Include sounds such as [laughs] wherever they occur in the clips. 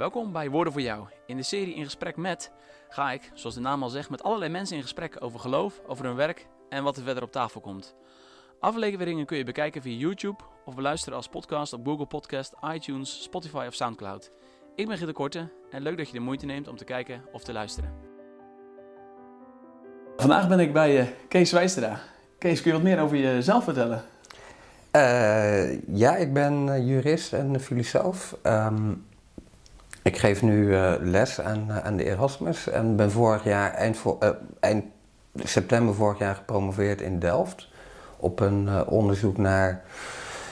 Welkom bij Woorden voor Jou. In de serie In Gesprek met ga ik, zoals de naam al zegt, met allerlei mensen in gesprek over geloof, over hun werk en wat er verder op tafel komt. Afleveringen kun je bekijken via YouTube of beluisteren als podcast op Google Podcast, iTunes, Spotify of Soundcloud. Ik ben Gitte Korte en leuk dat je de moeite neemt om te kijken of te luisteren. Vandaag ben ik bij uh, Kees Wijstra. Kees, kun je wat meer over jezelf vertellen? Uh, ja, ik ben jurist en filosoof. Um, ik geef nu uh, les aan, aan de Erasmus en ben vorig jaar, eind, eind september vorig jaar gepromoveerd in Delft. Op een onderzoek naar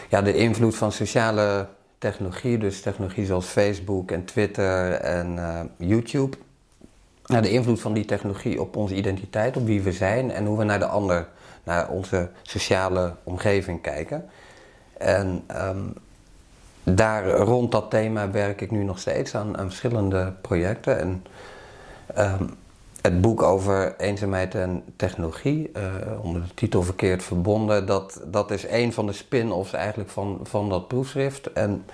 ja, de invloed van sociale technologie, dus technologie zoals Facebook en Twitter en YouTube. Nou, de invloed van die technologie op onze identiteit, op wie we zijn en hoe we naar de ander naar onze sociale omgeving kijken. En um, daar rond dat thema werk ik nu nog steeds aan, verschillende projecten. En um, het boek over eenzaamheid en technologie, uh, onder de titel Verkeerd Verbonden, dat, dat is een van de spin-offs eigenlijk van, van dat proefschrift. En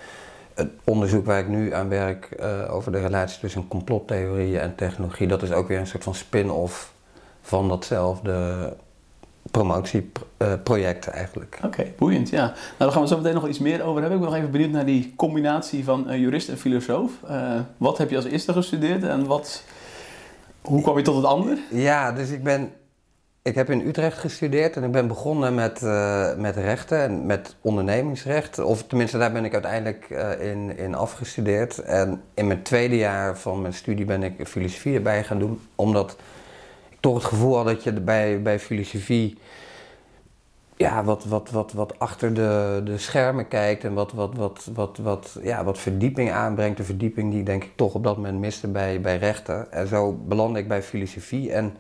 het onderzoek waar ik nu aan werk uh, over de relatie tussen complottheorieën en technologie, dat is ook weer een soort van spin-off van datzelfde promotieproject eigenlijk. Oké, boeiend, ja. Nou, daar gaan we zo meteen nog iets meer over hebben. Ik ben nog even benieuwd naar die combinatie van uh, jurist en filosoof. Uh, wat heb je als eerste gestudeerd en wat, hoe kwam je tot het ander? Ja, dus ik ben... Ik heb in Utrecht gestudeerd en ik ben begonnen met, uh, met rechten en met ondernemingsrecht. Of tenminste, daar ben ik uiteindelijk in, in afgestudeerd. En in mijn tweede jaar van mijn studie ben ik filosofie erbij gaan doen, omdat toch het gevoel had dat je bij, bij filosofie ja, wat, wat, wat, wat achter de, de schermen kijkt en wat, wat, wat, wat, wat, ja, wat verdieping aanbrengt. De verdieping die denk ik toch op dat moment miste bij, bij rechten. En zo belandde ik bij filosofie. En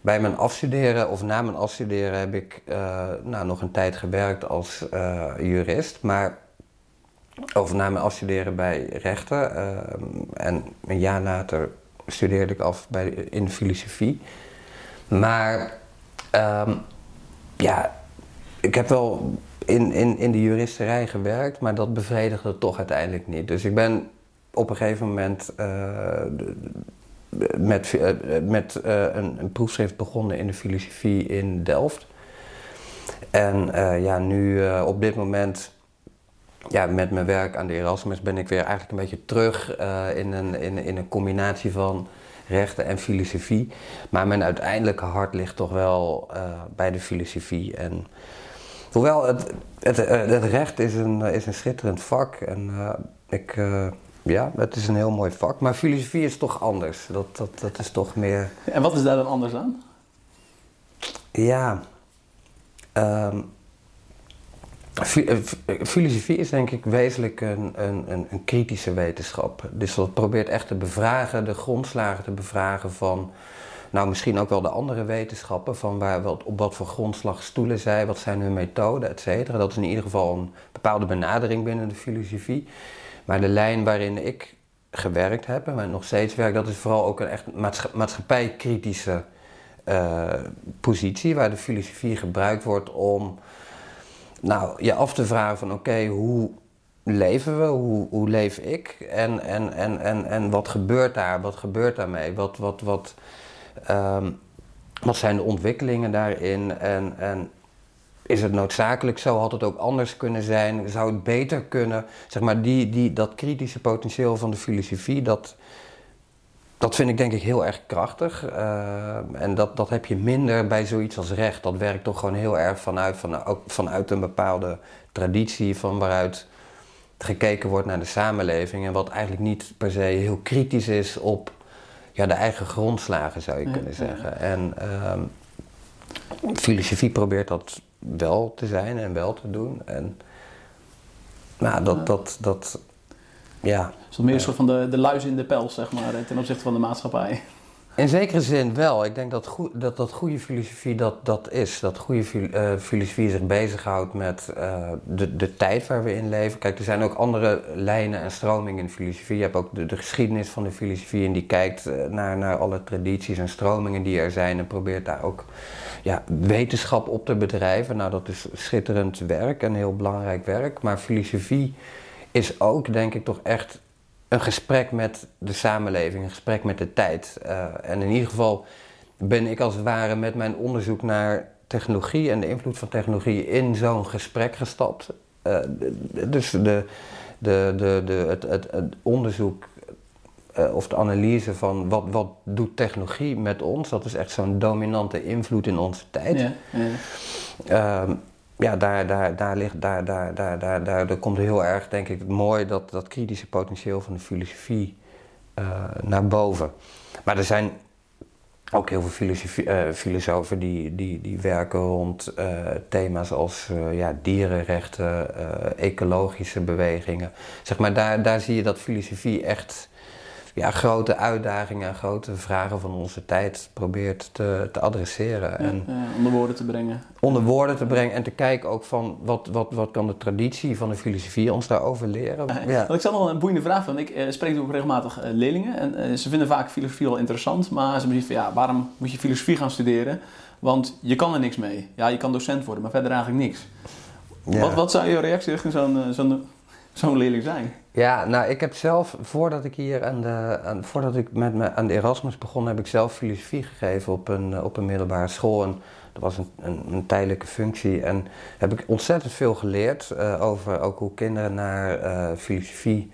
bij mijn afstuderen of na mijn afstuderen heb ik uh, nou, nog een tijd gewerkt als uh, jurist. Maar over na mijn afstuderen bij rechten. Uh, en een jaar later studeerde ik af bij, in filosofie. Maar um, ja, ik heb wel in, in, in de juristerij gewerkt, maar dat bevredigde toch uiteindelijk niet. Dus ik ben op een gegeven moment uh, met, uh, met uh, een, een, proefschrift begonnen in de filosofie in Delft. En ja, nu op dit moment ja, met mijn werk aan de Erasmus ben ik weer eigenlijk een beetje terug in, een, in, in een combinatie van rechten en filosofie. Maar mijn uiteindelijke hart ligt toch wel uh, bij de filosofie. En hoewel het, het, eh, het, recht is een, is een schitterend vak. En uh, ik, ja, het is een heel mooi vak. Maar filosofie is toch anders. Dat, dat, dat is toch meer... En wat is daar dan anders aan? Ja... Um, Filosofie is denk ik wezenlijk een, een, een, kritische wetenschap. Dus dat probeert echt te bevragen, de grondslagen te bevragen van, nou misschien ook wel de andere wetenschappen, van waar, wat, op wat voor grondslag stoelen zij, wat zijn hun methoden, et cetera. Dat is in ieder geval een bepaalde benadering binnen de filosofie. Maar de lijn waarin ik gewerkt heb en nog steeds werk, dat is vooral ook een echt maatschappijkritische uh, positie, waar de filosofie gebruikt wordt om nou, je af te vragen van oké, hoe leven we? Hoe, hoe leef ik? En, en, en, en, en wat gebeurt daar? Wat gebeurt daarmee? Wat, wat, wat, um, wat zijn de ontwikkelingen daarin? En, en is het noodzakelijk zo? Had het ook anders kunnen zijn? Zou het beter kunnen? Zeg maar, die, die, dat kritische potentieel van de filosofie, dat, dat vind ik denk ik heel erg krachtig. Uh, en dat, dat heb je minder bij zoiets als recht. Dat werkt toch gewoon heel erg vanuit, van, ook vanuit een bepaalde traditie van waaruit gekeken wordt naar de samenleving. En wat eigenlijk niet per se heel kritisch is op ja, de eigen grondslagen, zou je kunnen zeggen. En uh, filosofie probeert dat wel te zijn en wel te doen. En nou, dat, dat, dat, ja. Is dat meer een soort van de, de luis in de pels, zeg maar, ten opzichte van de maatschappij? In zekere zin wel. Ik denk dat goed, dat, dat goede filosofie dat, dat is. Dat goede uh, filosofie zich bezighoudt met uh, de, de tijd waar we in leven. Kijk, er zijn ook andere lijnen en stromingen in de filosofie. Je hebt ook de, de geschiedenis van de filosofie en die kijkt uh, naar, naar alle tradities en stromingen die er zijn en probeert daar ook ja, wetenschap op te bedrijven. Nou, dat is schitterend werk en heel belangrijk werk. Maar filosofie is ook, denk ik, toch echt een gesprek met de samenleving, een gesprek met de tijd. Uh, en in ieder geval ben ik als het ware met mijn onderzoek naar technologie en de invloed van technologie in zo'n gesprek gestapt. Uh, dus de, de, de, de, het, het, het onderzoek uh, of de analyse van wat, wat doet technologie met ons, dat is echt zo'n dominante invloed in onze tijd. Ja, ja. Uh, ja, daar, daar, daar, ligt, daar, daar, daar, daar, daar, komt heel erg, denk ik, mooi dat, dat kritische potentieel van de filosofie uh, naar boven. Maar er zijn ook heel veel uh, filosofen die, die, die werken rond uh, thema's als ja, dierenrechten, ecologische bewegingen. Zeg maar, daar, daar zie je dat filosofie echt ja, grote uitdagingen en grote vragen van onze tijd probeert te, te adresseren. en onder woorden te brengen. Onder woorden te brengen en te kijken ook van wat, wat, wat kan de traditie van de filosofie ons daarover leren. Ja. Ik zal nog een boeiende vraag van. Ik uh, spreek ook regelmatig uh, leerlingen en ze vinden vaak filosofie wel interessant, maar ze zeggen van ja, waarom moet je filosofie gaan studeren? Want je kan er niks mee. Ja, je kan docent worden, maar verder eigenlijk niks. Wat, wat zou je reactie richting zo'n zo'n zo'n leerling zijn? Ja, nou, ik heb zelf, voordat ik hier aan de, voordat ik met me aan de Erasmus begon, heb ik zelf filosofie gegeven op een, op een middelbare school. En dat was een, een, tijdelijke functie. En heb ik ontzettend veel geleerd uh, over ook hoe kinderen naar uh, filosofie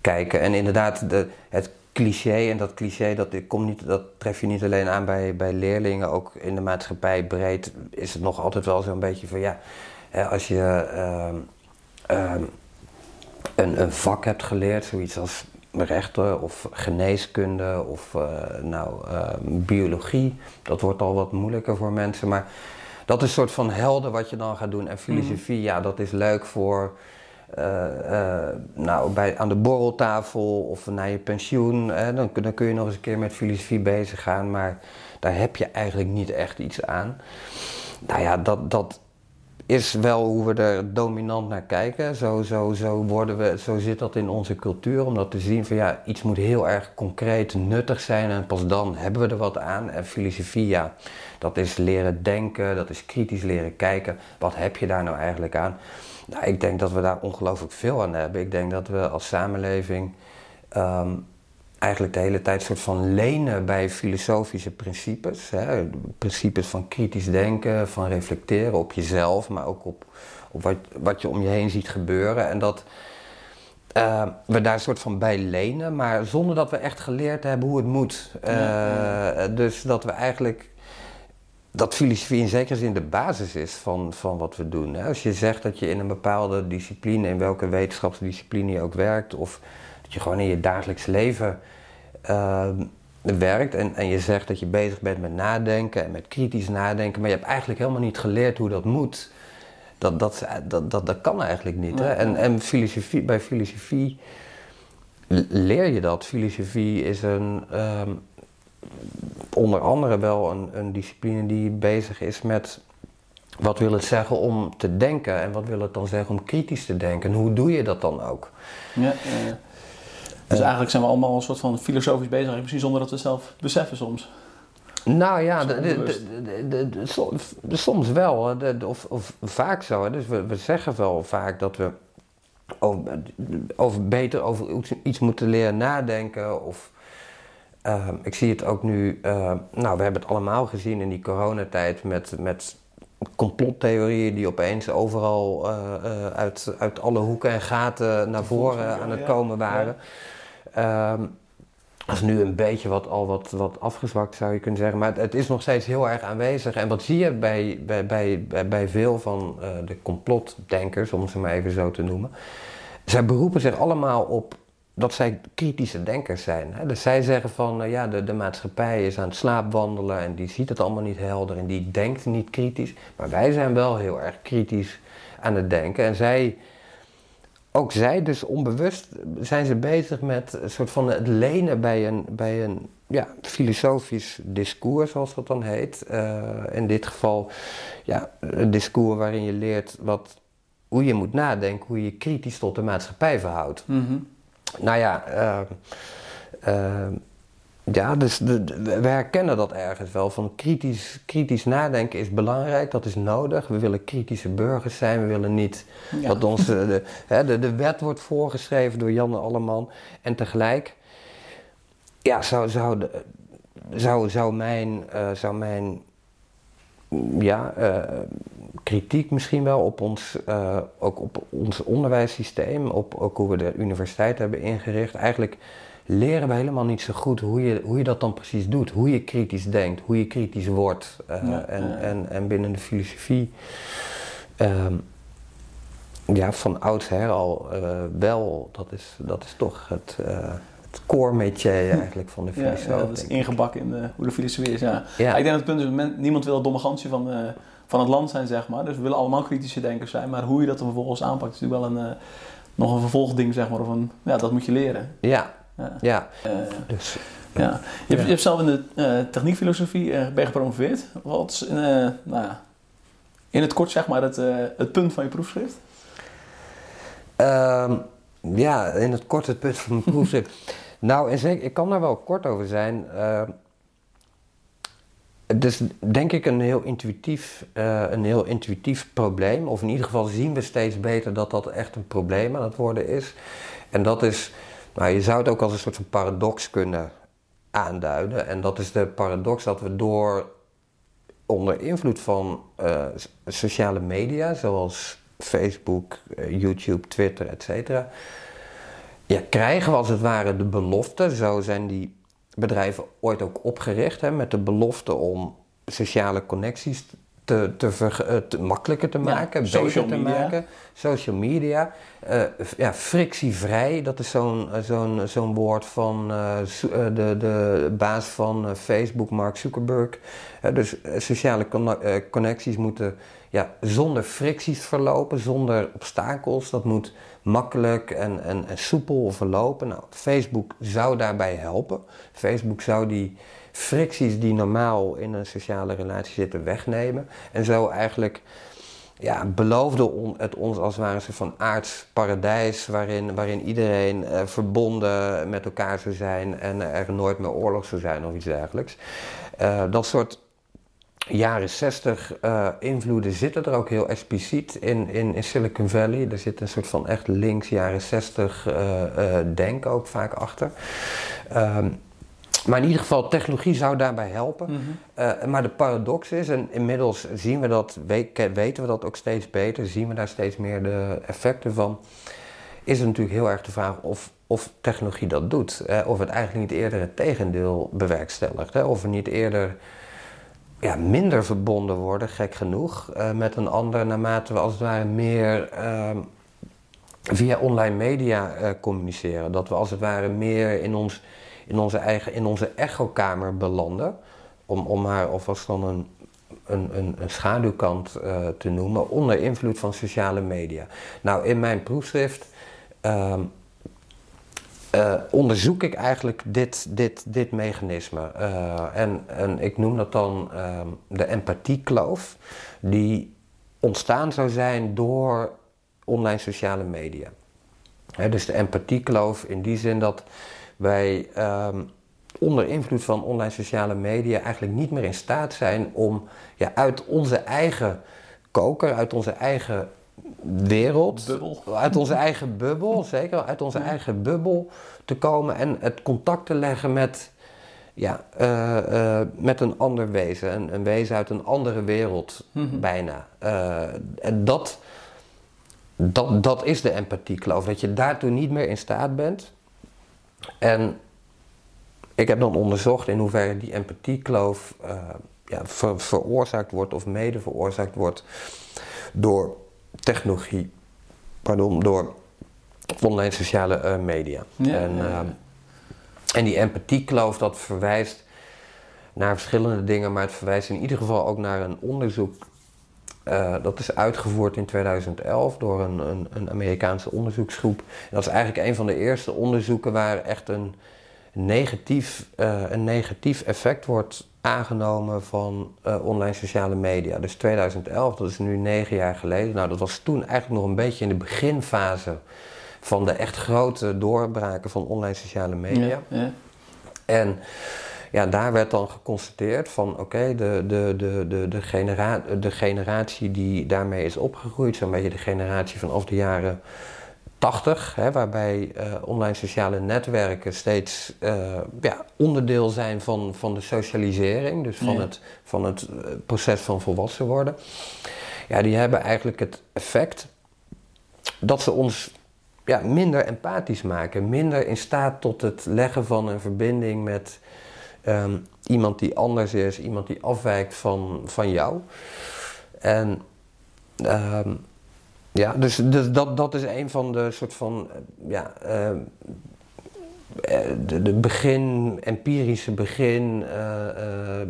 kijken. En inderdaad, de, het cliché, en dat cliché dat, komt niet, dat tref je niet alleen aan bij, bij leerlingen, ook in de maatschappij breed is het nog altijd wel zo'n beetje van ja, als je. Uh, een, een vak hebt geleerd, zoiets als rechten of geneeskunde of uh, nou, uh, biologie, dat wordt al wat moeilijker voor mensen. Maar dat is een soort van helden wat je dan gaat doen. En filosofie, mm. ja, dat is leuk voor uh, nou, bij, aan de borreltafel of na je pensioen. Hè, dan, dan kun je nog eens een keer met filosofie bezig gaan, maar daar heb je eigenlijk niet echt iets aan. Nou ja, dat, dat, is wel hoe we er dominant naar kijken. Zo, zo, zo, worden we, zo zit dat in onze cultuur, om dat te zien van ja, iets moet heel erg concreet nuttig zijn en pas dan hebben we er wat aan. En filosofie, ja, dat is leren denken, dat is kritisch leren kijken. Wat heb je daar nou eigenlijk aan? Nou, ik denk dat we daar ongelooflijk veel aan hebben. Ik denk dat we als samenleving um, eigenlijk de hele tijd soort van lenen bij filosofische principes. Hè? Principes van kritisch denken, van reflecteren op jezelf, maar ook op, op wat, wat je om je heen ziet gebeuren. En dat uh, we daar een soort van bij lenen, maar zonder dat we echt geleerd hebben hoe het moet. Uh, Dus dat we eigenlijk. Dat filosofie in zekere zin de basis is van, van wat we doen. Als je zegt dat je in een bepaalde discipline, in welke wetenschapsdiscipline je ook werkt, of dat je gewoon in je dagelijks leven uh, werkt en, en je zegt dat je bezig bent met nadenken en met kritisch nadenken, maar je hebt eigenlijk helemaal niet geleerd hoe dat moet. Dat, dat, dat, dat, dat kan eigenlijk niet. Hè? En, en filosofie, bij filosofie leer je dat. Filosofie is een, um, onder andere wel een, een discipline die bezig is met wat wil het zeggen om te denken en wat wil het dan zeggen om kritisch te denken. En hoe doe je dat dan ook? Ja, ja. Dus eigenlijk zijn we allemaal een soort van filosofisch bezig, misschien zonder dat we het zelf beseffen soms. Nou ja, soms wel, of, of, vaak zo. Dus we, we, zeggen wel vaak dat we over, over beter over iets moeten leren nadenken. Of, uh, ik zie het ook nu, uh, nou we hebben het allemaal gezien in die coronatijd met, met complottheorieën die opeens overal uh, uit, uit alle hoeken en gaten naar voren aan het komen waren. Um, dat is nu een beetje wat, al wat, wat afgezwakt zou je kunnen zeggen, maar het, is nog steeds heel erg aanwezig. En wat zie je bij, bij, bij, bij, veel van uh, de complotdenkers, om ze maar even zo te noemen? Zij beroepen zich allemaal op dat zij kritische denkers zijn. Hè? Dus zij zeggen van uh, ja, de, de maatschappij is aan het slaapwandelen en die ziet het allemaal niet helder en die denkt niet kritisch. Maar wij zijn wel heel erg kritisch aan het denken. En zij ook zij dus onbewust zijn ze bezig met een soort van het lenen bij een, bij een ja, filosofisch discours, zoals dat dan heet. Uh, in dit geval ja, een discours waarin je leert wat, hoe je moet nadenken, hoe je kritisch tot de maatschappij verhoudt. Mm Nou ja, uh, uh, Ja, dus de, we herkennen dat ergens wel. Van kritisch, kritisch nadenken is belangrijk, dat is nodig. We willen kritische burgers zijn, we willen niet dat onze, de, hè, de, de wet wordt voorgeschreven door Janne Alleman. En tegelijk, ja, zou, zou, de, zou, zou mijn, uh, zou mijn ja, uh, kritiek misschien wel op ons, uh, ook op ons onderwijssysteem, op ook hoe we de universiteit hebben ingericht, eigenlijk leren we helemaal niet zo goed hoe je, hoe je dat dan precies doet. Hoe je kritisch denkt, hoe je kritisch wordt. Uh, en, En, en binnen de filosofie, um, ja, van oudsher al uh, wel, dat is, dat is toch het, uh, het core métier [laughs] eigenlijk van de filosofie. Ja, ja, dat is ingebakken in de, hoe de filosofie is, ja. ja. Ik denk dat het punt is, men, niemand wil het domme gansje van, van het land zijn, zeg maar. Dus we willen allemaal kritische denkers zijn, maar hoe je dat dan vervolgens aanpakt is natuurlijk wel een, nog een vervolgding, zeg maar. Of een, ja, dat moet je leren. Ja, ja. Uh, dus, ja. Je, hebt, je hebt zelf in de uh, techniekfilosofie uh, ben gepromoveerd. Wat is in, nou, in het kort zeg maar het, het punt van je proefschrift? Um, ja, in het kort het punt van mijn proefschrift. [laughs] nou, en zeker, ik kan daar wel kort over zijn. het is denk ik een heel, intuïtief, een heel intuïtief probleem. Of in ieder geval zien we steeds beter dat dat echt een probleem aan het worden is. En dat is nou, je zou het ook als een soort van paradox kunnen aanduiden. En dat is de paradox dat we door onder invloed van uh, sociale media, zoals Facebook, uh, YouTube, Twitter, etc. Ja, krijgen we als het ware de belofte, zo zijn die bedrijven ooit ook opgericht, hè, met de belofte om sociale connecties te, te, eh, te makkelijker te maken, ja, beter te media. maken. Social media. Uh, ja, frictievrij, dat is zo'n eh, zo'n zo'n woord van uh, de, de baas van Facebook, Mark Zuckerberg. dus sociale connecties moeten ja, zonder fricties verlopen, zonder obstakels. Dat moet makkelijk en, en, en soepel verlopen. Nou, Facebook zou daarbij helpen. Facebook zou die fricties die normaal in een sociale relatie zitten wegnemen. En zo eigenlijk ja, beloofde het ons als het ware een van aards paradijs waarin, waarin iedereen uh, verbonden met elkaar zou zijn en er nooit meer oorlog zou zijn of iets dergelijks. Uh, dat soort jaren 60 uh, eh, invloeden zitten er ook heel expliciet in, in, in Silicon Valley. Er zit een soort van echt links jaren 60 denk ook vaak achter. Ehm, maar in ieder geval, technologie zou daarbij helpen. Mhm. Eh, maar de paradox is, en inmiddels zien we dat, weten we dat ook steeds beter, zien we daar steeds meer de effecten van, is het natuurlijk heel erg de vraag of, of technologie dat doet. of het eigenlijk niet eerder het tegendeel bewerkstelligt. Hè? Of we niet eerder ja, minder verbonden worden, gek genoeg, uh, met een ander naarmate we als het ware meer uh, via online media uh, communiceren. Dat we als het ware meer in ons in onze eigen, in onze echokamer belanden. Om, om haar alvast dan een, een, een, schaduwkant uh, te noemen, onder invloed van sociale media. Nou, in mijn proefschrift uh, uh, onderzoek ik eigenlijk dit, dit, dit mechanisme. Uh, en, en ik noem dat dan ehm, de empathiekloof, die ontstaan zou zijn door online sociale media. dus de empathiekloof in die zin dat wij um, onder invloed van online sociale media eigenlijk niet meer in staat zijn om ja, uit onze eigen koker, uit onze eigen wereld, bubbel. uit onze eigen bubbel, [laughs] zeker uit onze eigen bubbel te komen en het contact te leggen met, ja, uh, uh, met een ander wezen, een, een, wezen uit een andere wereld mm-hmm. bijna. Uh, en dat, dat, dat is de empathiekloof, dat je daartoe niet meer in staat bent en ik heb dan onderzocht in hoeverre die empathiekloof uh, ja, ver, veroorzaakt wordt of mede veroorzaakt wordt door technologie, pardon, door online sociale uh, media. Ja, en, ja. Uh, en die empathiekloof dat verwijst naar verschillende dingen, maar het verwijst in ieder geval ook naar een onderzoek uh, dat is uitgevoerd in 2011 door een, een, een, Amerikaanse onderzoeksgroep. En dat is eigenlijk een van de eerste onderzoeken waar echt een negatief, uh, een negatief effect wordt aangenomen van uh, online sociale media. Dus 2011, dat is nu negen jaar geleden. Nou, dat was toen eigenlijk nog een beetje in de beginfase van de echt grote doorbraken van online sociale media. Ja, ja. En ja, daar werd dan geconstateerd van oké, de, de, de, de, de, genera de generatie die daarmee is opgegroeid, zo'n beetje de generatie vanaf de jaren 80, hè, waarbij uh, online sociale netwerken steeds uh, ja, onderdeel zijn van, van de socialisering, dus van, Ja. het, van het eh, proces van volwassen worden. Ja, die hebben eigenlijk het effect dat ze ons ja, minder empathisch maken, minder in staat tot het leggen van een verbinding met ehm, iemand die anders is, iemand die afwijkt van, van jou. En ehm, ja, dus, dus dat, dat is een van de soort van, eh, ja, ehm, eh, de, de begin, empirische begin, eh,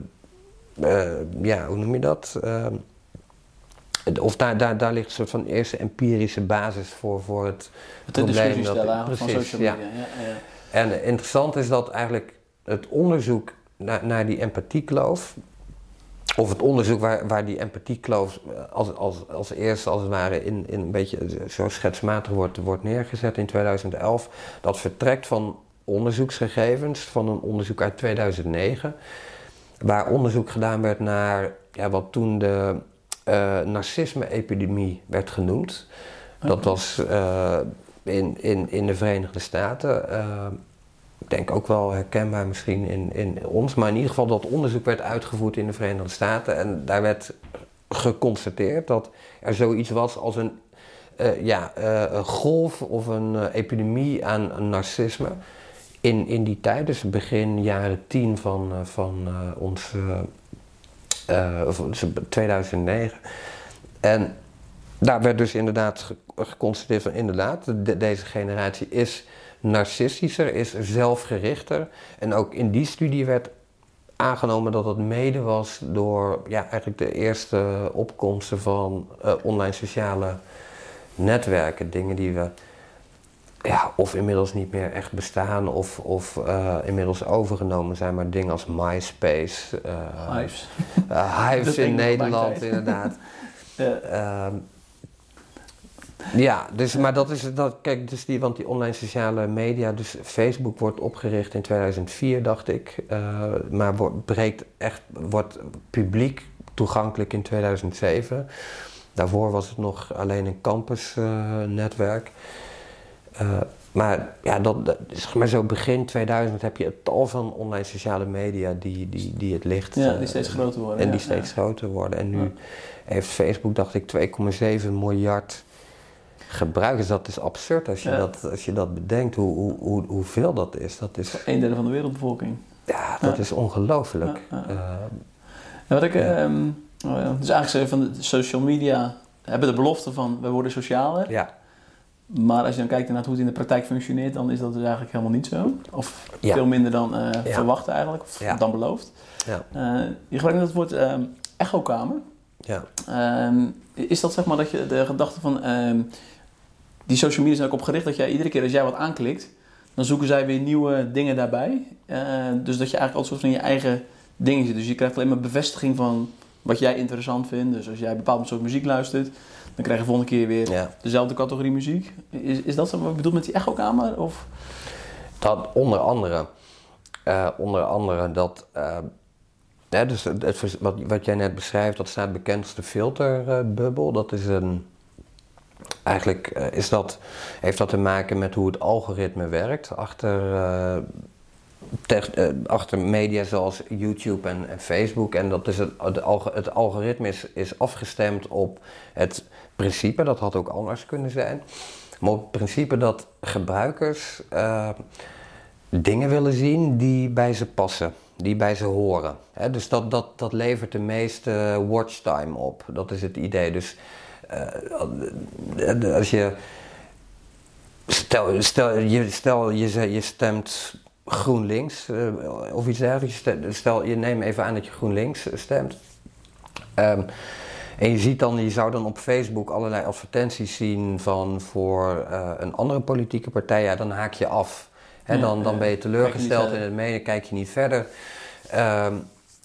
ja, hoe noem je dat? Of daar, daar, daar ligt een soort van eerste empirische basis voor, voor het Het probleem dat- stellen van social ja. media. Ja. Ja, En interessant is dat eigenlijk het onderzoek naar, naar die empathiekloof, of het onderzoek waar, waar die empathiekloof eh, als, als, als eerste als het ware in, in een beetje zo schetsmatig wordt, wordt neergezet in 2011, dat vertrekt van onderzoeksgegevens van een onderzoek uit 2009, waar onderzoek gedaan werd naar ja, wat toen de eh, narcisme-epidemie werd genoemd. Dat was eh, in, in, in de Verenigde Staten. Denk ook wel herkenbaar misschien in, in ons. Maar in ieder geval dat onderzoek werd uitgevoerd in de Verenigde Staten. En daar werd geconstateerd dat er zoiets was als een, eh, ja, eh, een golf of een eh, epidemie aan, narcisme. In, in die tijd, dus begin jaren 10 van, van ons, eh, eh, of 2009. En daar werd dus inderdaad ge- geconstateerd van inderdaad, de- deze generatie is narcistischer, is zelfgerichter. En ook in die studie werd aangenomen dat dat mede was door ja, eigenlijk de eerste opkomsten van eh, online sociale netwerken. Dingen die we ja, of inmiddels niet meer echt bestaan of, of eh, inmiddels overgenomen zijn, maar dingen als MySpace, eh, Hives. [laughs] in Nederland inderdaad. [laughs] Ja. Dus, maar dat is dat. Kijk, dus die, want die online sociale media, dus Facebook wordt opgericht in 2004, dacht ik. eh, maar wordt, breekt echt, wordt publiek toegankelijk in 2007. Daarvoor was het nog alleen een campusnetwerk. Eh, maar ja, dat, dat is maar zo begin 2000 heb je het tal van online sociale media die, die, die het licht. ja, eh, die steeds groter worden. en ja, die steeds ja. groter worden. En nu heeft Facebook, dacht ik, 2,7 miljard gebruikers. Dat is absurd als je, Ja. dat, als je dat bedenkt, hoe, hoe, hoe, hoeveel dat is. Dat is, Een derde van de wereldbevolking. ja, dat Ja. is ongelooflijk. Ja, Ja, wat ik, Ja. ehm, oh ja, dus eigenlijk van de social media hebben de belofte van we worden socialer. ja, Maar als je dan kijkt naar hoe het in de praktijk functioneert, dan is dat dus eigenlijk helemaal niet zo. Of veel minder dan eh, verwacht eigenlijk, of dan beloofd. ja, Eh, je gebruikt het woord ehm, echokamer. ja. Is dat zeg maar dat je de gedachte van die social media zijn ook op gericht dat jij iedere keer als jij wat aanklikt, dan zoeken zij weer nieuwe dingen daarbij. Eh, dus dat je eigenlijk altijd soort van je eigen dingen zit. Dus je krijgt alleen maar bevestiging van wat jij interessant vindt. Dus als jij een bepaald soort muziek luistert, dan krijg je volgende keer weer ja. dezelfde categorie muziek. Is, is dat wat ik bedoel met die echokamer? Of? Dat onder andere, eh, onder andere dat, eh, dus het, het vers- wat, wat jij net beschrijft, dat staat bekend als de filterbubbel. dat is een, eigenlijk eh, is dat, heeft dat te maken met hoe het algoritme werkt achter, eh, eh, achter media zoals YouTube en, Facebook. En dat is het, het, alg- het algoritme is, is afgestemd op het principe, dat had ook anders kunnen zijn. Maar op het principe dat gebruikers dingen willen zien die bij ze passen, die bij ze horen. Dus dat, dat, dat levert de meeste watchtime op. Dat is het idee. Dus eh, als je. Stel, stel, je, stel je, je stemt GroenLinks eh, of iets dergelijks. Stel, stel, je neemt even aan dat je GroenLinks stemt. Ehm, en je ziet dan, je zou dan op Facebook allerlei advertenties zien van voor eh, een andere politieke partij, ja, dan haak je af. Ja, dan, dan ben je teleurgesteld in het mede, kijk je niet verder. Ehm,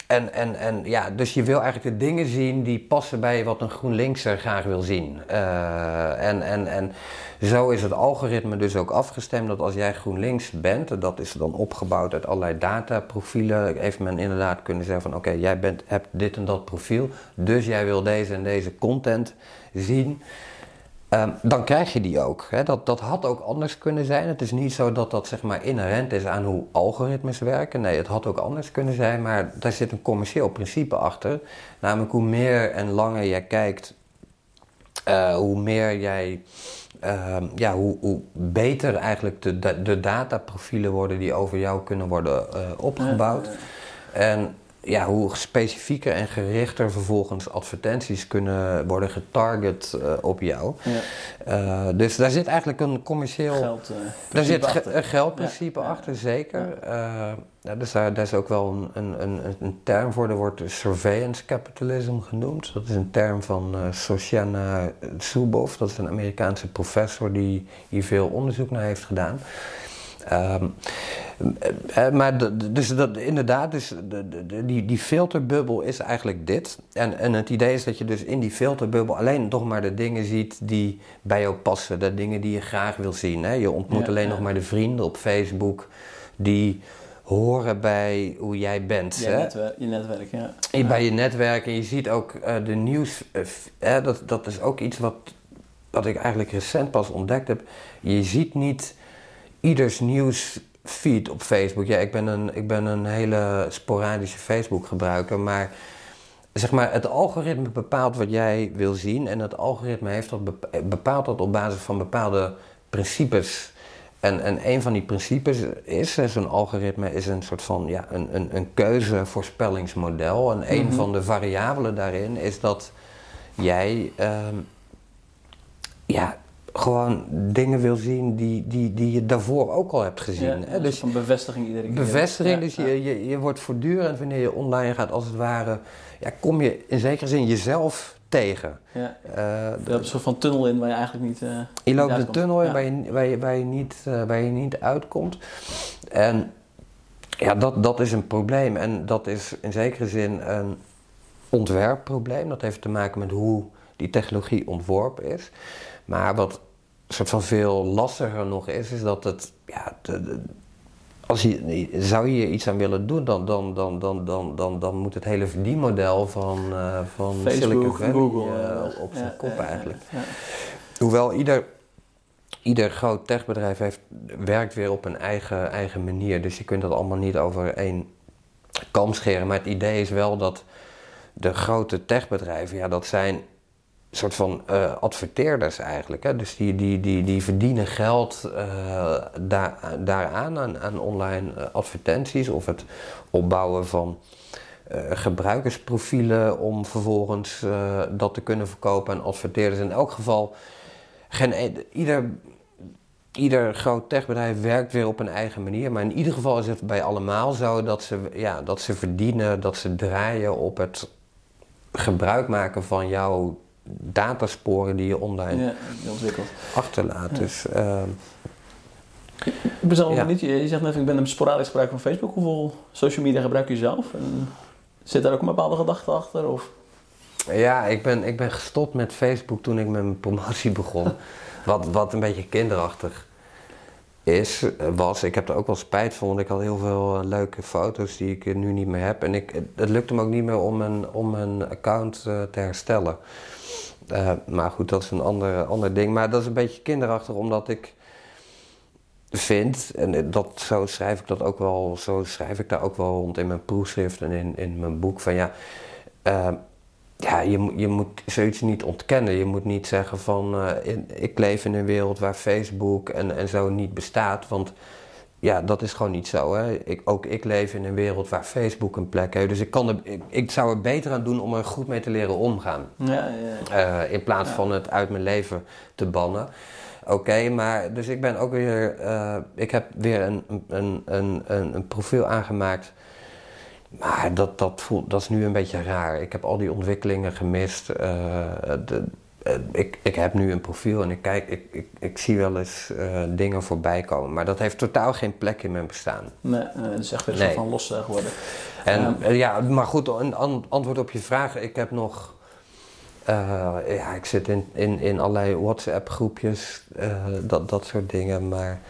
en, en, en ja, dus je wil eigenlijk de dingen zien die passen bij wat een GroenLinkser graag wil zien. Uh, en, en, en zo is het algoritme dus ook afgestemd dat als jij GroenLinks bent, dat is dan opgebouwd uit allerlei dataprofielen, heeft men inderdaad kunnen zeggen van oké, jij bent, hebt dit en dat profiel, dus jij wil deze en deze content zien. Um, dan krijg je die ook. Hè. Dat, dat had ook anders kunnen zijn. Het is niet zo dat dat zeg maar inherent is aan hoe algoritmes werken. Nee, het had ook anders kunnen zijn, maar daar zit een commercieel principe achter. Namelijk hoe meer en langer jij kijkt, uh, hoe meer jij, uh, ja, hoe, hoe beter eigenlijk de, de dataprofielen worden die over jou kunnen worden uh, opgebouwd. En ja, hoe specifieker en gerichter vervolgens advertenties kunnen worden getarget uh, op jou. Ja. Uh, dus daar zit eigenlijk een commercieel. Geld, uh, daar zit een geldprincipe ja. achter, zeker. Ja. dus daar, daar, is ook wel een, een, een, een, term voor, dat wordt surveillance capitalism genoemd. Dat is een term van uh, Soshana Zuboff, dat is een Amerikaanse professor die hier veel onderzoek naar heeft gedaan. Um, maar dus dat, inderdaad, dus de, de, die, die filterbubbel is eigenlijk dit. En, en het idee is dat je dus in die filterbubbel alleen nog maar de dingen ziet die bij jou passen. De dingen die je graag wil zien. Hè? Je ontmoet alleen nog maar de vrienden op Facebook die horen bij hoe jij bent. Je, hè? Netwerk, je netwerk, ja. Bij je netwerk en je ziet ook uh, de nieuws. Uh, dat, dat is ook iets wat, wat ik eigenlijk recent pas ontdekt heb. Je ziet niet ieders nieuwsfeed op Facebook. Ja, ik ben een, ik ben een hele sporadische Facebook gebruiker, maar zeg maar, het algoritme bepaalt wat jij wil zien en het algoritme heeft dat bepaalt dat op basis van bepaalde principes. En, en een van die principes is, zo'n algoritme is een soort van ja, een, een, een keuzevoorspellingsmodel. En een van de variabelen daarin is dat jij um, ja, gewoon dingen wil zien die, die, die je daarvoor ook al hebt gezien. Ja, Dus van bevestiging iedere keer. Bevestiging, ja, dus je, je, je wordt voortdurend wanneer je online gaat, als het ware, ja, kom je in zekere zin jezelf tegen. Ja. Uh, je hebt een soort van tunnel in waar je eigenlijk niet. Uh, je loopt de tunnel in waar, je, waar, je, waar, je niet, uh, waar je niet uitkomt. En ja, dat, dat is een probleem. En dat is in zekere zin een ontwerpprobleem. Dat heeft te maken met hoe die technologie ontworpen is. Maar wat soort van veel lastiger nog is, is dat het, ja, de, als je, zou je iets aan willen doen, dan, dan, dan, dan, dan, dan, dan moet het hele verdienmodel van, uh, van Facebook, Silicon Valley Google, uh, op zijn ja, kop eigenlijk. Ja, Hoewel ieder, ieder groot techbedrijf heeft, werkt weer op een eigen, eigen manier, dus je kunt dat allemaal niet over één kam scheren. Maar het idee is wel dat de grote techbedrijven, ja, dat zijn soort van uh, adverteerders eigenlijk. Hè? Dus die, die, die, die verdienen geld daar, daaraan, aan, aan online uh, advertenties of het opbouwen van gebruikersprofielen om vervolgens dat te kunnen verkopen aan adverteerders. In elk geval, geen, e-, ieder, ieder groot techbedrijf werkt weer op een eigen manier. Maar in ieder geval is het bij allemaal zo dat ze, ja, dat ze verdienen, dat ze draaien op het gebruik maken van jouw datasporen die je online ja, ontwikkelt. achterlaat. Ja. Dus, uh, ik ben zelf niet, je zegt net, ik ben een sporadisch gebruiker van Facebook. Hoeveel social media gebruik je zelf? En zit daar ook een bepaalde gedachte achter? Of? Ja, ik ben, ik ben gestopt met Facebook toen ik met mijn promotie begon. [laughs] wat, wat een beetje kinderachtig is, was. Ik heb er ook wel spijt van, want ik had heel veel leuke foto's die ik nu niet meer heb. En ik, het lukte me ook niet meer om een, om een account uh, te herstellen. Uh, maar goed, dat is een ander, ander ding. Maar dat is een beetje kinderachtig, omdat ik vind, en dat, zo schrijf ik dat ook wel, zo schrijf ik daar ook wel rond in mijn proefschrift en in, in mijn boek van ja, uh, ja je, je moet zoiets niet ontkennen. Je moet niet zeggen van in, ik leef in een wereld waar Facebook en, en zo niet bestaat, want ja, dat is gewoon niet zo. Hè. Ik, ook ik leef in een wereld waar Facebook een plek heeft. Dus ik, kan er, ik, ik zou er beter aan doen om er goed mee te leren omgaan. Ja, ja. Uh, in plaats van het uit mijn leven te bannen. Oké, okay, maar dus ik ben ook weer. Uh, ik heb weer een, een, een, een, een profiel aangemaakt. Maar dat, dat, voelt, dat is nu een beetje raar. Ik heb al die ontwikkelingen gemist. Uh, de, ik, ik heb nu een profiel en ik kijk, ik, ik, ik zie wel eens dingen voorbij komen. Maar dat heeft totaal geen plek in mijn bestaan. Nee, het is echt weer nee. van los geworden. En ehm, ja, maar goed, een antwoord op je vraag. Ik heb nog ja, ik zit in, in, in allerlei WhatsApp-groepjes, dat, dat soort dingen. Maar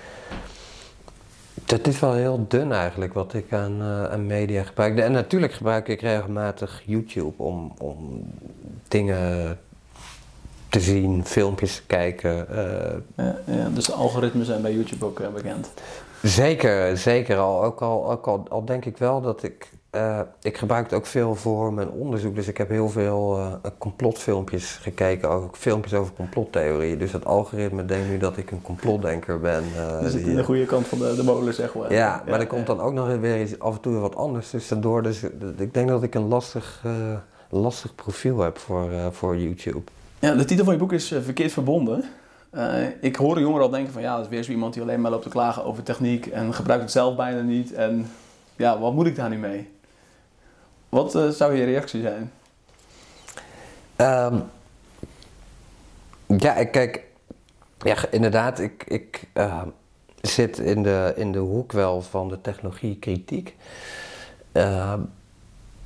het is wel heel dun eigenlijk wat ik aan, uh, aan media gebruik. En natuurlijk gebruik ik regelmatig YouTube om, om dingen te zien, filmpjes te kijken. Uh, ja, ja, dus de algoritmes zijn bij YouTube ook uh, bekend. Zeker, zeker al. Ook al, ook al, al denk ik wel dat ik uh, ik gebruik het ook veel voor mijn onderzoek. Dus ik heb heel veel uh, complotfilmpjes gekeken, ook filmpjes over complottheorieën. Dus het algoritme denkt nu dat ik een complotdenker ben. Uh, je zit in de goede kant van de, de molen, zeg maar. Ja, maar er komt dan ook nog weer af en toe wat anders tussendoor. Dus ik denk dat ik een lastig, lastig profiel heb voor, voor YouTube. Ja, de titel van je boek is Verkeerd Verbonden. ik hoor jongeren al denken van ja, dat is weer zo iemand die alleen maar loopt te klagen over techniek en gebruikt het zelf bijna niet. En ja, wat moet ik daar nu mee? Wat uh, zou je reactie zijn? Um, ja, kijk, ja, inderdaad, ik, ik zit in de, in de hoek wel van de technologiekritiek. Uh,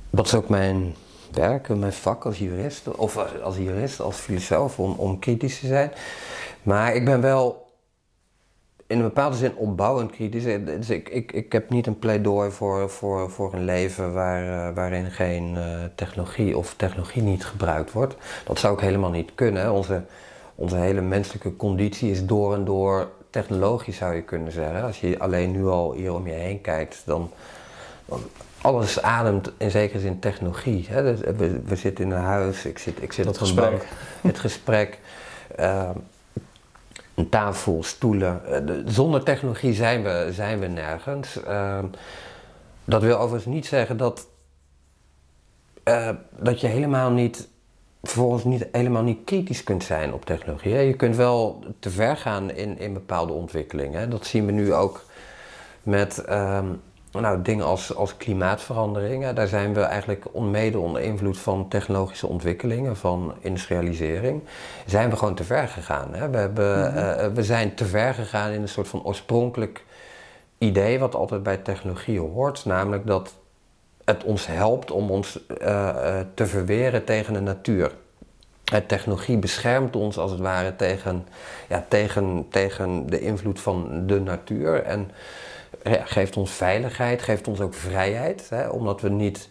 dat is ook mijn werk, mijn vak als jurist, of als jurist, als filosoof, om, om kritisch te zijn. Maar ik ben wel in een bepaalde zin opbouwend kritisch. Eh, dus ik, ik, ik heb niet een pleidooi voor, voor, voor een leven waar, uh, waarin geen uh, technologie of technologie niet gebruikt wordt. Dat zou ook helemaal niet kunnen. Onze, onze hele menselijke conditie is door en door technologisch, zou je kunnen zeggen. Als je alleen nu al hier om je heen kijkt, dan. dan alles ademt in zekere zin technologie. Hè? Dus we, we, zitten in een huis, ik zit, ik zit op een gesprek. bank. Het gesprek. Uh, een tafel, stoelen. Eh, zonder technologie zijn we, zijn we nergens. Ehm, dat wil overigens niet zeggen dat, uh, dat je helemaal niet, vervolgens niet, helemaal niet kritisch kunt zijn op technologie. Je kunt wel te ver gaan in, in bepaalde ontwikkelingen. Dat zien we nu ook met ehm, nou, dingen als, als klimaatverandering, daar zijn we eigenlijk mede onder invloed van technologische ontwikkelingen, van industrialisering, zijn we gewoon te ver gegaan. Hè? We, hebben, mhm. eh, we zijn te ver gegaan in een soort van oorspronkelijk idee wat altijd bij technologie hoort, namelijk dat het ons helpt om ons uh, te verweren tegen de natuur. technologie beschermt ons als het ware tegen, ja, tegen, tegen de invloed van de natuur. En geeft ons veiligheid, geeft ons ook vrijheid. Hè, omdat we niet,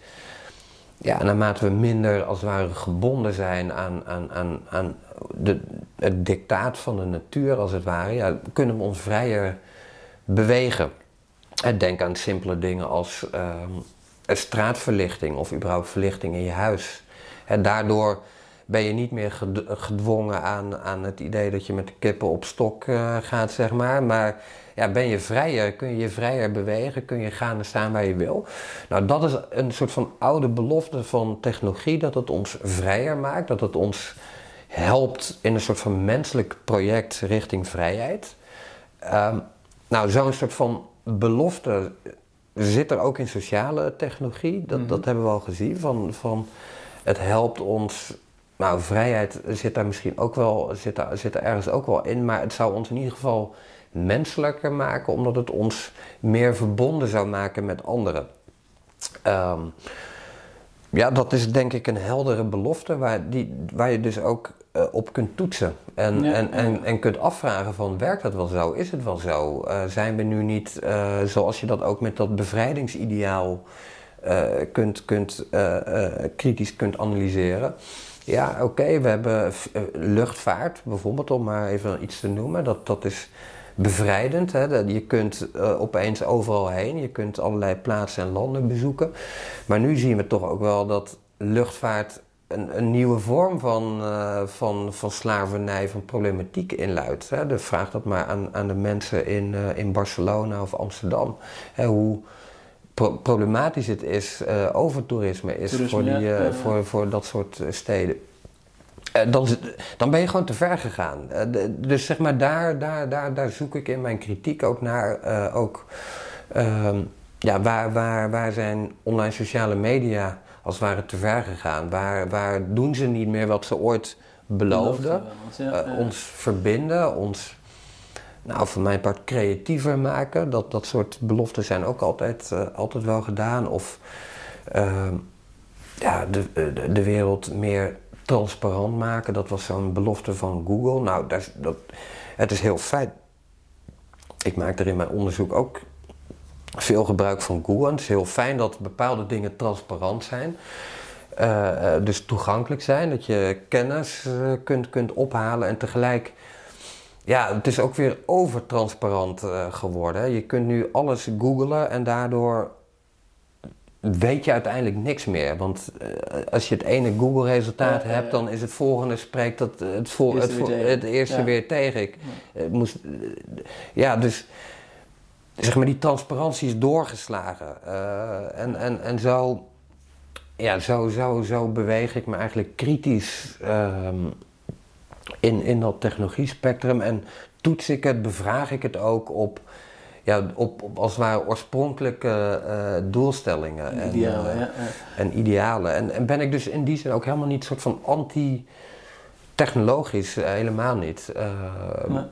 ja, naarmate we minder als het ware gebonden zijn aan, aan, aan, aan de, het dictaat van de natuur, als het ware, ja, kunnen we ons vrijer bewegen. Denk aan simpele dingen als uh, straatverlichting of überhaupt verlichting in je huis. Daardoor ben je niet meer gedwongen aan, aan het idee dat je met de kippen op stok uh, gaat, zeg maar. Maar ja, ben je vrijer, kun je je vrijer bewegen, kun je gaan en staan waar je wil. Nou, dat is een soort van oude belofte van technologie, dat het ons vrijer maakt, dat het ons helpt in een soort van menselijk project richting vrijheid. Um, nou, zo'n soort van belofte zit er ook in sociale technologie. Dat, mhm. dat hebben we al gezien. Van, van het helpt ons. Nou, vrijheid zit daar misschien ook wel, zit, daar, zit er ergens ook wel in, maar het zou ons in ieder geval menselijker maken, omdat het ons meer verbonden zou maken met anderen. Ehm, ja, dat is denk ik een heldere belofte waar, die, waar je dus ook uh, op kunt toetsen. En, en, en, en kunt afvragen van werkt dat wel zo? Is het wel zo? Uh, zijn we nu niet, uh, zoals je dat ook met dat bevrijdingsideaal kunt, kunt, kritisch kunt analyseren. Ja, oké, we hebben luchtvaart bijvoorbeeld, om maar even iets te noemen. Dat, dat is bevrijdend. Hè? Je kunt uh, opeens overal heen, je kunt allerlei plaatsen en landen bezoeken. Maar nu zien we toch ook wel dat luchtvaart een, een nieuwe vorm van, uh, van, van slavernij, van problematiek inluidt. Hè? De vraag dat maar aan, aan de mensen in, uh, in Barcelona of Amsterdam. Hè? Hoe pro problematisch het is, overtoerisme is voor, die, voor, voor dat soort steden. Eh, dan, dan ben je gewoon te ver gegaan. Eh, dus zeg maar, daar, daar, daar, daar zoek ik in mijn kritiek ook naar. Uh, ook, uh, ja, waar, waar, waar zijn online sociale media als het ware te ver gegaan? Waar, waar doen ze niet meer wat ze ooit beloofde. Beloofde wel, ja, Eh, ja. ons verbinden, ons, nou voor mijn part creatiever maken. Dat, dat soort beloften zijn ook altijd, eh, altijd wel gedaan. Of ehm, ja, de, de, de wereld meer transparant maken. Dat was zo'n belofte van Google. Nou, is- dat, het is heel fijn. Ik maak er in mijn onderzoek ook veel gebruik van Google. En het is heel fijn dat bepaalde dingen transparant zijn. Eh, eh, dus toegankelijk zijn, dat je kennis eh, kunt, kunt ophalen en tegelijk. Ja, het is ook weer overtransparant geworden. Je kunt nu alles googlen en daardoor weet je uiteindelijk niks meer. Want eh, als je het ene Google-resultaat Ja, hebt, ja. dan is het volgende spreekt dat het, voor, Eerste het, weer voor- tegen. het eerste Ja. weer tegen. Ik eh, moest, eh, ja, dus zeg maar die transparantie is doorgeslagen. En, en, en zo, ja, zo, zo, zo beweeg ik me eigenlijk kritisch ehm, in, in dat technologiespectrum. En toets ik het, bevraag ik het ook op, ja, op, op als het ware oorspronkelijke eh, doelstellingen. En, Idealen, eh, ja, ja. en idealen. En, en ben ik dus in die zin ook helemaal niet soort van anti-technologisch, eh, helemaal niet. Maar,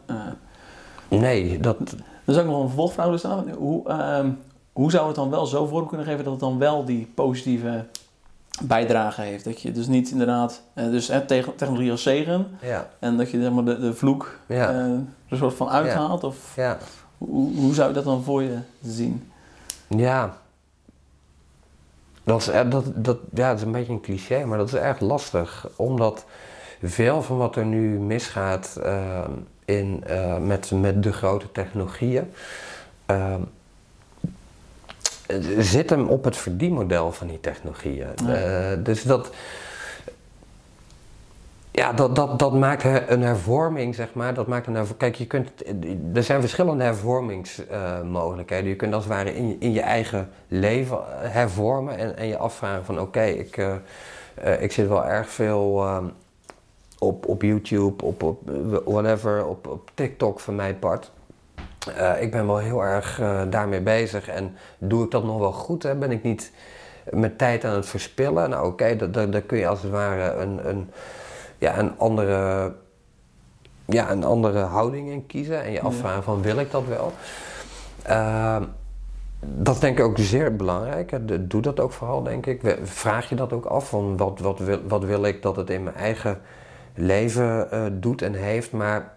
nee, dat, Er is ook nog een vervolgvraag dus aan. Hoe, ehm, hoe zou het dan wel zo vorm kunnen geven dat het dan wel die positieve bijdrage heeft? Dat je dus niet inderdaad, dus tegen- technologie als zegen ja, en dat je zeg maar, de, de vloek er een soort van uithaalt? Of ja. Hoe, hoe zou je dat dan voor je zien? Ja. Dat is, eh, dat, dat, ja, dat is een beetje een cliché, maar dat is erg lastig. Omdat veel van wat er nu misgaat eh, in, eh, met, met de grote technologieën... eh, zit hem op het verdienmodel van die technologieën. Ja. Dus dat... Ja, dat, dat, dat maakt een hervorming, zeg maar. Dat maakt een herv- Kijk, je kunt, er zijn verschillende hervormingsmogelijkheden. je kunt als het ware in in je eigen leven eh, hervormen en, en je afvragen van oké, ik, eh, eh, ik zit wel erg veel ehm, op, op YouTube, op, op whatever, op, op TikTok van mijn part. Ik ben wel heel erg daarmee bezig en doe ik dat nog wel goed? Hè? Ben ik niet mijn tijd aan het verspillen? Nou oké, da- daar kun je als het ware een, een, ja, een, andere, ja, een andere houding in kiezen en je afvragen van wil ik dat wel? Ehm, dat denk ik ook zeer belangrijk. Doe dat ook vooral, denk ik. Vraag je dat ook af van wat, wat, wil, wat wil ik dat het in mijn eigen leven eh, doet en heeft. Maar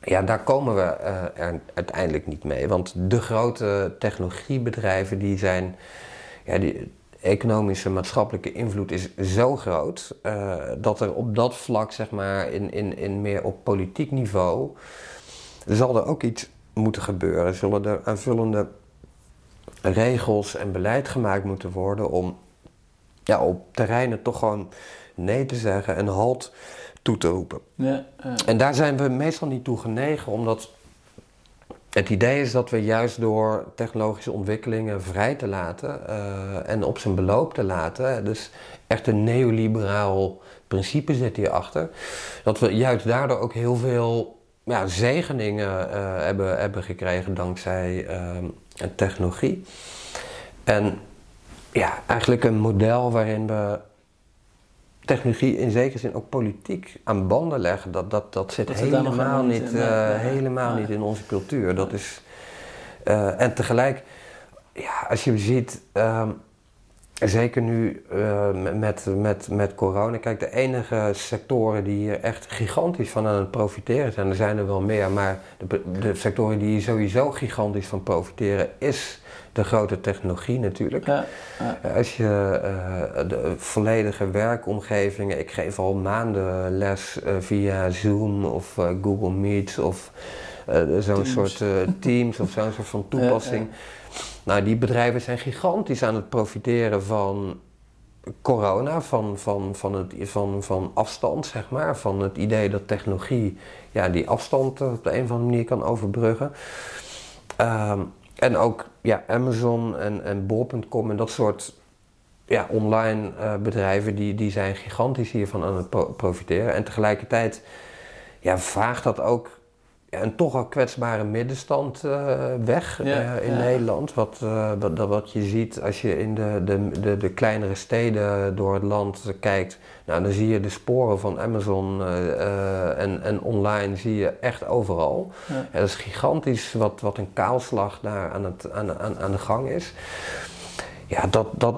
ja, daar komen we eh, er uiteindelijk niet mee. Want de grote technologiebedrijven die zijn... Ja, die economische, maatschappelijke invloed is zo groot... eh, dat er op dat vlak, zeg maar, in, in, in meer op politiek niveau... zal er ook iets moeten gebeuren. Zullen er aanvullende regels en beleid gemaakt moeten worden... om ja, op terreinen toch gewoon nee te zeggen en halt toe te roepen. Ja, En daar zijn we meestal niet toe genegen, omdat het idee is dat we juist door technologische ontwikkelingen vrij te laten eh, en op zijn beloop te laten, dus echt een neoliberaal principe zit hierachter, dat we juist daardoor ook heel veel ja, zegeningen eh, hebben, hebben gekregen dankzij ehm, technologie. En ja, eigenlijk een model waarin we technologie in zekere zin ook politiek aan banden leggen, dat, dat, dat zit Dat helemaal niet, in, eh, nee, nee. helemaal Nee. niet in onze cultuur. Dat is, eh, en tegelijk, ja, als je ziet, ehm, zeker nu eh, met, met, met corona, kijk, de enige sectoren die hier echt gigantisch van aan het profiteren zijn, er zijn er wel meer, maar de, de sectoren die hier sowieso gigantisch van profiteren, is de grote technologie natuurlijk. ja, ja. Ja, Als je eh, de volledige werkomgevingen, ik geef al maanden les eh, via Zoom of eh, Google Meet of eh, zo'n soort eh, Teams of zo'n soort van toepassing. Nou, die bedrijven zijn gigantisch aan het profiteren van corona, van, van, van, het, van, van afstand, zeg maar. Van het idee dat technologie ja, die afstand eh, op de een of andere manier kan overbruggen. Ehm, en ook ja, Amazon en, en Bol.com en dat soort ja, online eh, bedrijven, die, die zijn gigantisch hiervan aan het pro- profiteren. En tegelijkertijd ja, vraagt dat ook een toch al kwetsbare middenstand uh, weg Ja, uh, in ja. Nederland. Wat, uh, wat, wat je ziet als je in de, de, de, de kleinere steden door het land kijkt. Nou, dan zie je de sporen van Amazon en, en online zie je echt overal. Ja. Dat is gigantisch wat, wat een kaalslag daar aan, het, aan, aan, aan de gang is. Ja, dat, dat,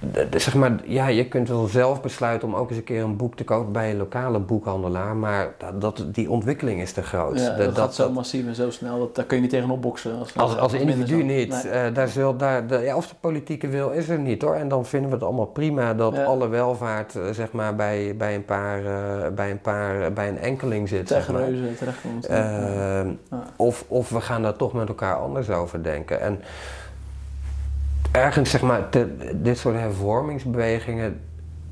de- de- zeg maar, ja, je kunt wel zelf besluiten om ook eens een keer een boek te kopen bij een lokale boekhandelaar, maar dat, dat, die ontwikkeling is te groot. Ja, De- dat, gaat zo massief en zo snel, dat, daar kun je niet tegen opboksen. Als, als, individu niet. Nee. Eh, daar zul, daar, de, ja, of de politieke wil is er niet hoor. En dan vinden we het allemaal prima dat Ja. alle welvaart eh, zeg maar, bij, bij, een paar, eh, bij, een paar, bij een enkeling zit. zeg maar. terechtkomt. Ehm, Ja. of, of we gaan daar toch met elkaar anders over denken. En ergens zeg maar, te- dit soort hervormingsbewegingen.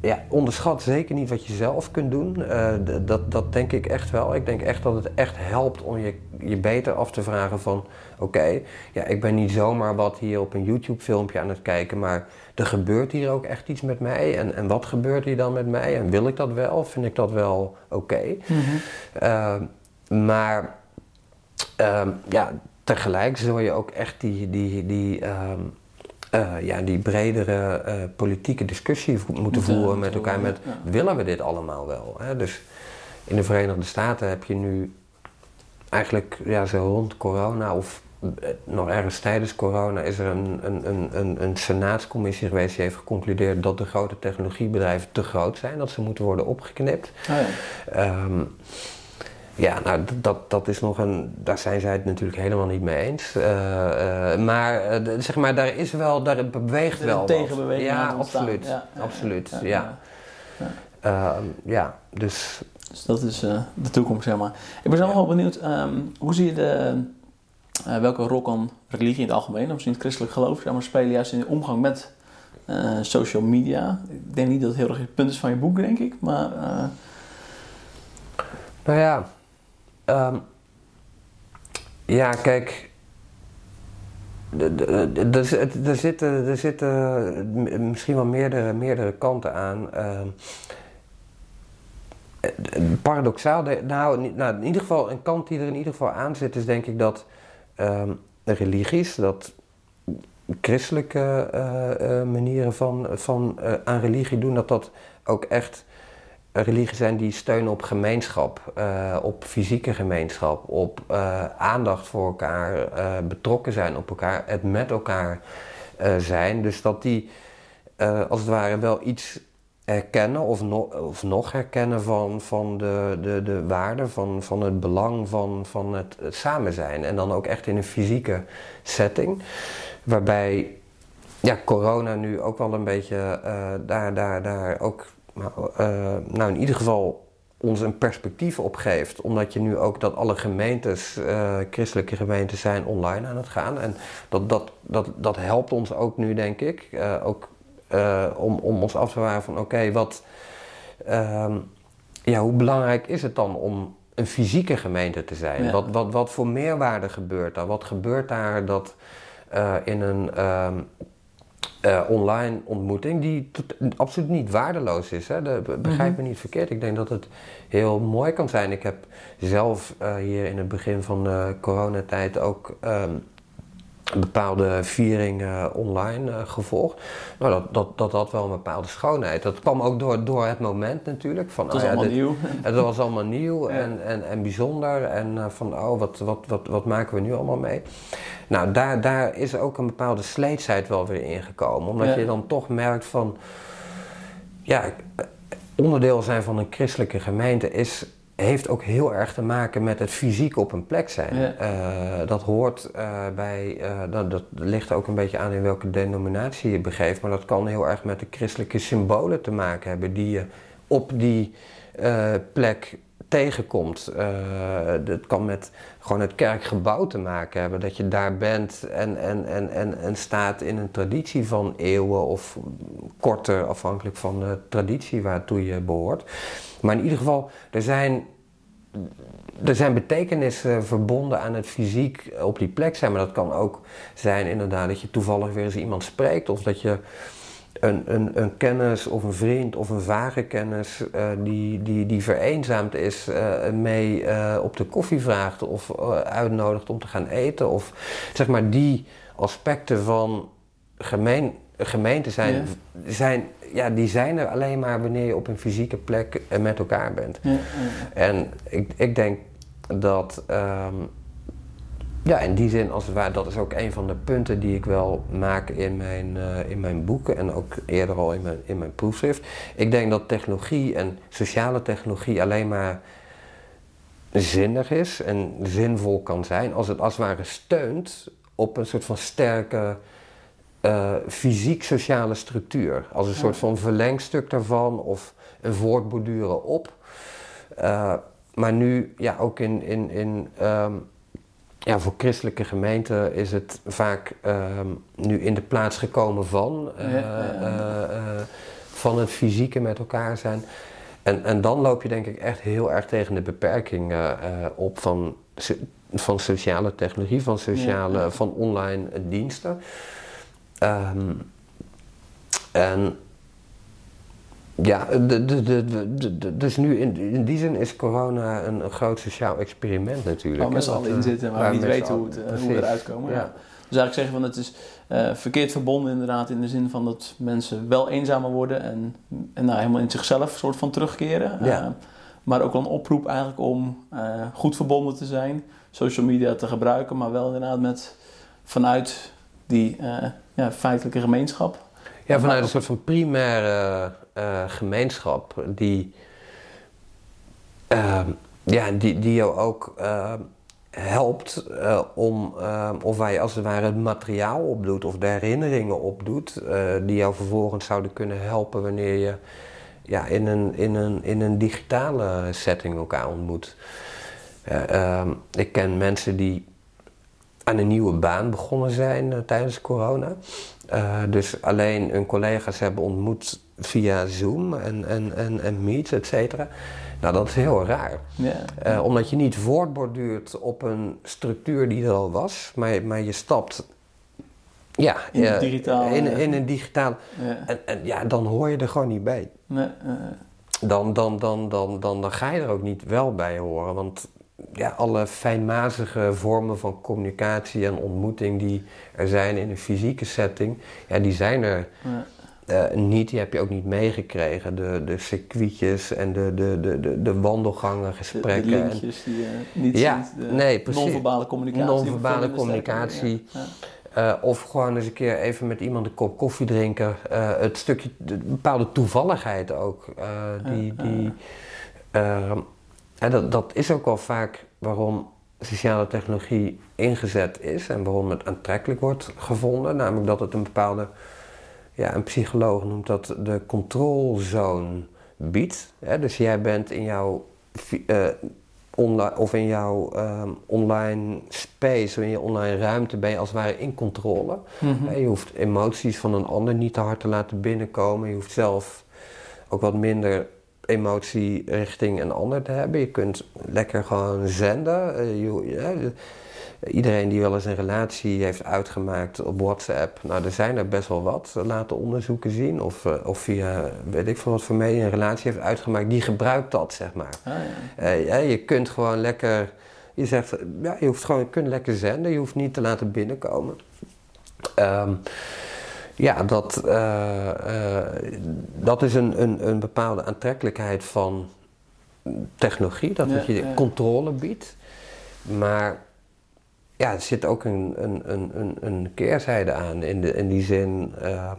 Ja, onderschat zeker niet wat je zelf kunt doen. Eh, dat, dat denk ik echt wel. Ik denk echt dat het echt helpt om je, je beter af te vragen van... Oké, ja, ik ben niet zomaar wat hier op een YouTube filmpje aan het kijken... maar er gebeurt hier ook echt iets met mij. En, en wat gebeurt hier dan met mij? En wil ik dat wel? Vind ik dat wel oké? Mhm. Ehm, maar ehm, ja, tegelijk zul je ook echt die, die, die, ehm, eh, ja, die bredere eh, politieke discussie vo- moeten voeren met elkaar. Met ja. willen we dit allemaal wel? Hè? Dus in de Verenigde Staten heb je nu eigenlijk ja, zo rond corona of eh, nog ergens tijdens corona is er een, een, een, een, een senaatscommissie geweest die heeft geconcludeerd dat de grote technologiebedrijven te groot zijn, dat ze moeten worden opgeknipt. Oh ja. Ehm, ja, nou, dat, dat is nog een. Daar zijn zij het natuurlijk helemaal niet mee eens. Eh, eh, maar, eh, zeg maar daar is wel. Daar beweegt wel. een tegenbeweging Ja, absoluut. Ja, absoluut. ja, Ja, ja. Ehm, ja. dus. Dus dat is de toekomst, zeg maar. Ik ben zelf wel benieuwd, ehm, hoe zie je de, welke rol kan religie in het algemeen, of misschien het christelijk geloof, zeg maar, spelen juist in de omgang met social media? Ik denk niet dat het heel erg het punt is van je boek, denk ik, maar Nou ja. Ehm, ja, kijk. Er zit- zitten, er zitten misschien wel meerdere, meerdere kanten aan. Ehm, eh, paradoxaal, nou, nou, in ieder geval, een kant die er in ieder geval aan zit, is denk ik dat ehm, religies, dat christelijke eh, eh, manieren van, van eh, aan religie doen, dat dat ook echt religie zijn die steunen op gemeenschap, eh, op fysieke gemeenschap, op eh, aandacht voor elkaar, eh, betrokken zijn op elkaar, het met elkaar zijn. Dus dat die als het ware wel iets herkennen of, of nog herkennen van, van de, de, de waarde, van, van het belang van, van het, samen zijn. En dan ook echt in een fysieke setting, waarbij ja, corona nu ook wel een beetje daar, daar, daar ook, nou, eh, nou in ieder geval ons een perspectief op geeft. Omdat je nu ook dat alle gemeentes, eh, christelijke gemeentes, zijn online aan het gaan. En dat, dat, dat, dat helpt ons ook nu, denk ik. eh, ook om, om ons af te vragen van oké, wat, ehm, ja, hoe belangrijk is het dan om een fysieke gemeente te zijn? Ja. Wat, wat, wat voor meerwaarde gebeurt daar? Wat gebeurt daar dat in een eh, online ontmoeting die absoluut niet waardeloos is? Hè? De, be- begrijp Mhm. me niet verkeerd. Ik denk dat het heel mooi kan zijn. Ik heb zelf eh, hier in het begin van de coronatijd ook ehm, bepaalde vieringen online eh, gevolgd. Nou, dat, dat, dat had wel een bepaalde schoonheid. Dat kwam ook door, door het moment natuurlijk. Van, het was ah ja, allemaal dit- nieuw. [laughs] het was allemaal nieuw en, en, en bijzonder. En eh, van, oh, wat, wat, wat, wat maken we nu allemaal mee? Nou, daar, daar is ook een bepaalde sleetsheid wel weer ingekomen. Omdat Ja. je dan toch merkt van... Ja, onderdeel zijn van een christelijke gemeente is, heeft ook heel erg te maken met het fysiek op een plek zijn. Ja. Eh, dat hoort eh, bij, eh, dat, dat ligt ook een beetje aan in welke denominatie je begeeft, maar dat kan heel erg met de christelijke symbolen te maken hebben die je op die plek tegenkomt. Dat kan met gewoon het kerkgebouw te maken hebben, dat je daar bent en, en, en, en, en staat in een traditie van eeuwen of korter, afhankelijk van de traditie waartoe je behoort. Maar in ieder geval, er zijn, er zijn betekenissen verbonden aan het fysiek op die plek zijn. Maar dat kan ook zijn inderdaad dat je toevallig weer eens iemand spreekt. Of dat je een, een, een kennis of een vriend of een vage kennis uh, die, die, die vereenzaamd is, uh, mee uh, op de koffie vraagt of uitnodigt om te gaan eten. Of zeg maar die aspecten van gemeen, gemeente zijn, ja. zijn, ja, die zijn er alleen maar wanneer je op een fysieke plek met elkaar bent. Ja, en ik, ik denk dat. Um, ja, in die zin, als het ware, dat is ook een van de punten die ik wel maak in mijn, uh, in mijn boeken en ook eerder al in mijn, in mijn proefschrift. Ik denk dat technologie en sociale technologie alleen maar zinnig is en zinvol kan zijn als het als het ware steunt op een soort van sterke uh, fysiek-sociale structuur. Als een soort van verlengstuk daarvan of een voortborduren op. Uh, maar nu ja, ook in, in, in um, ja, voor christelijke gemeenten is het vaak ehm, nu in de plaats gekomen van, uh, uh, van het fysieke met elkaar zijn. En, en dan loop je denk ik echt heel erg tegen de beperking op van, van sociale technologie, van, sociale, van online diensten. Um, en ja, de, de, de, dus nu in, in die zin is corona een, een groot sociaal experiment natuurlijk. Waar z'n allen in zitten, maar we niet weten hoe, het, hoe we eruit komen. Ja. Dus eigenlijk zeggen van het is uh, verkeerd verbonden inderdaad in de zin van dat mensen wel eenzamer worden en, en nou, helemaal in zichzelf soort van terugkeren. Ja. Uh, maar ook een oproep eigenlijk om uh, goed verbonden te zijn, social media te gebruiken, maar wel inderdaad met vanuit die ja, feitelijke gemeenschap. Ja, vanuit een soort van primaire uh, gemeenschap die, uh, ja, die, die jou ook uh, helpt uh, om, of waar je als het ware het materiaal opdoet of de herinneringen opdoet, die jou vervolgens zouden kunnen helpen wanneer je ja, in, een, in, een, in een digitale setting elkaar ontmoet. Ehm, ik ken mensen die aan een nieuwe baan begonnen zijn tijdens corona. dus alleen hun collega's hebben ontmoet via Zoom en, en, en, en Meet, et cetera. Nou, dat is heel raar. Ja. Uh, omdat je niet voortborduurt op een structuur die er al was, maar, maar je stapt ja, in, digitaal, in, in een digitaal. Ja. En, en, ja, dan hoor je er gewoon niet bij. Nee, uh, dan, dan, dan, dan, dan, dan ga je er ook niet wel bij horen. Want ja, alle fijnmazige vormen van communicatie en ontmoeting die er zijn in een fysieke setting, ja, die zijn er. Ja. Uh, niet, die heb je ook niet meegekregen. De, de circuitjes en de, de, de, de, de wandelgangen, gesprekken. De, linkjes die je niet ja, ziet. nee, precies. Non-verbale communicatie. Non-verbale communicatie. Uh, of gewoon eens een keer even met iemand een kop koffie drinken. Uh, het stukje, de bepaalde toevalligheid ook. die, die, ehm, en dat, dat is ook wel vaak waarom sociale technologie ingezet is. En waarom het aantrekkelijk wordt gevonden. Namelijk dat het een bepaalde ja, een psycholoog noemt dat de controlzone biedt. Hè? Dus jij bent in jouw uh, online of in jouw um, online space, in je online ruimte, ben je als het ware in controle. Mm Je hoeft emoties van een ander niet te hard te laten binnenkomen. Je hoeft zelf ook wat minder emotie richting een ander te hebben. Je kunt lekker gewoon zenden. Uh, je, iedereen die wel eens een relatie heeft uitgemaakt op WhatsApp, nou er zijn er best wel wat, laten onderzoeken zien. Of, uh, of via, weet ik veel wat voor mij een relatie heeft uitgemaakt, die gebruikt dat, zeg maar. Ah, ja. Uh, ja, je kunt gewoon lekker, je zegt, ja, je hoeft gewoon, je kunt lekker zenden, je hoeft niet te laten binnenkomen. Um, ja, dat, uh, dat is een, een, een bepaalde aantrekkelijkheid van technologie, dat het je controle biedt. Maar ja, er zit ook een, een, een, een keerzijde aan. In, de, in die zin, uh,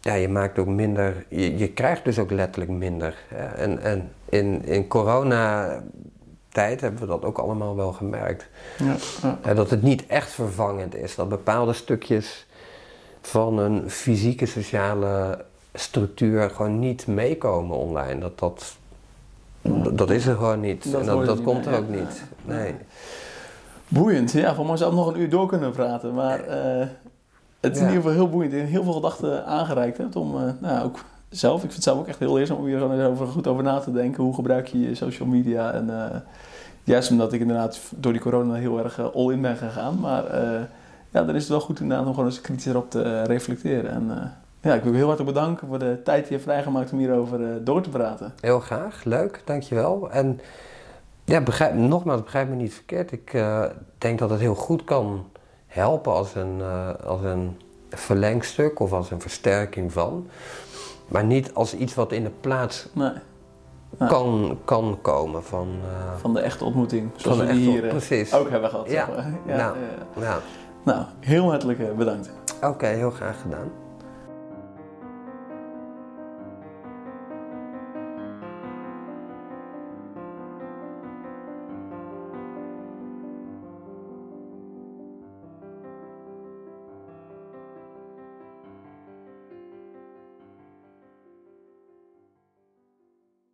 ja, je maakt ook minder, je, je krijgt dus ook letterlijk minder. En, en in, in corona-tijd hebben we dat ook allemaal wel gemerkt. Ja, ja. dat het niet echt vervangend is. Dat bepaalde stukjes van een fysieke, sociale structuur gewoon niet meekomen online. Dat, dat, dat is er gewoon niet. Dat en dat, dat komt er ook niet. Nee. Boeiend, ja, voor mij zou ik nog een uur door kunnen praten. Maar uh, het is in ieder geval heel boeiend en heel veel gedachten aangereikt hebt om, uh, nou, ook zelf, ik vind het zelf ook echt heel leerzaam om hier gewoon over, goed over na te denken. Hoe gebruik je je social media? En uh, juist omdat ik inderdaad door die corona heel erg all-in ben gegaan. Maar ja, dan is het wel goed inderdaad om gewoon eens kritisch erop te reflecteren. En Ja, ik wil je heel hartelijk bedanken voor de tijd die je hebt vrijgemaakt om hierover uh, door te praten. Heel graag, leuk, dankjewel. En ja, begrijp, nogmaals, begrijp me niet verkeerd. Ik uh, denk dat het heel goed kan helpen als een, uh, als een verlengstuk of als een versterking van. Maar niet als iets wat in de plaats nee. kan, kan komen van... Uh, van de echte ontmoeting, zoals we die hier precies. ook hebben gehad. Ja. [laughs] ja, nou, ja. Nou, heel hartelijk bedankt. Oké, heel graag gedaan.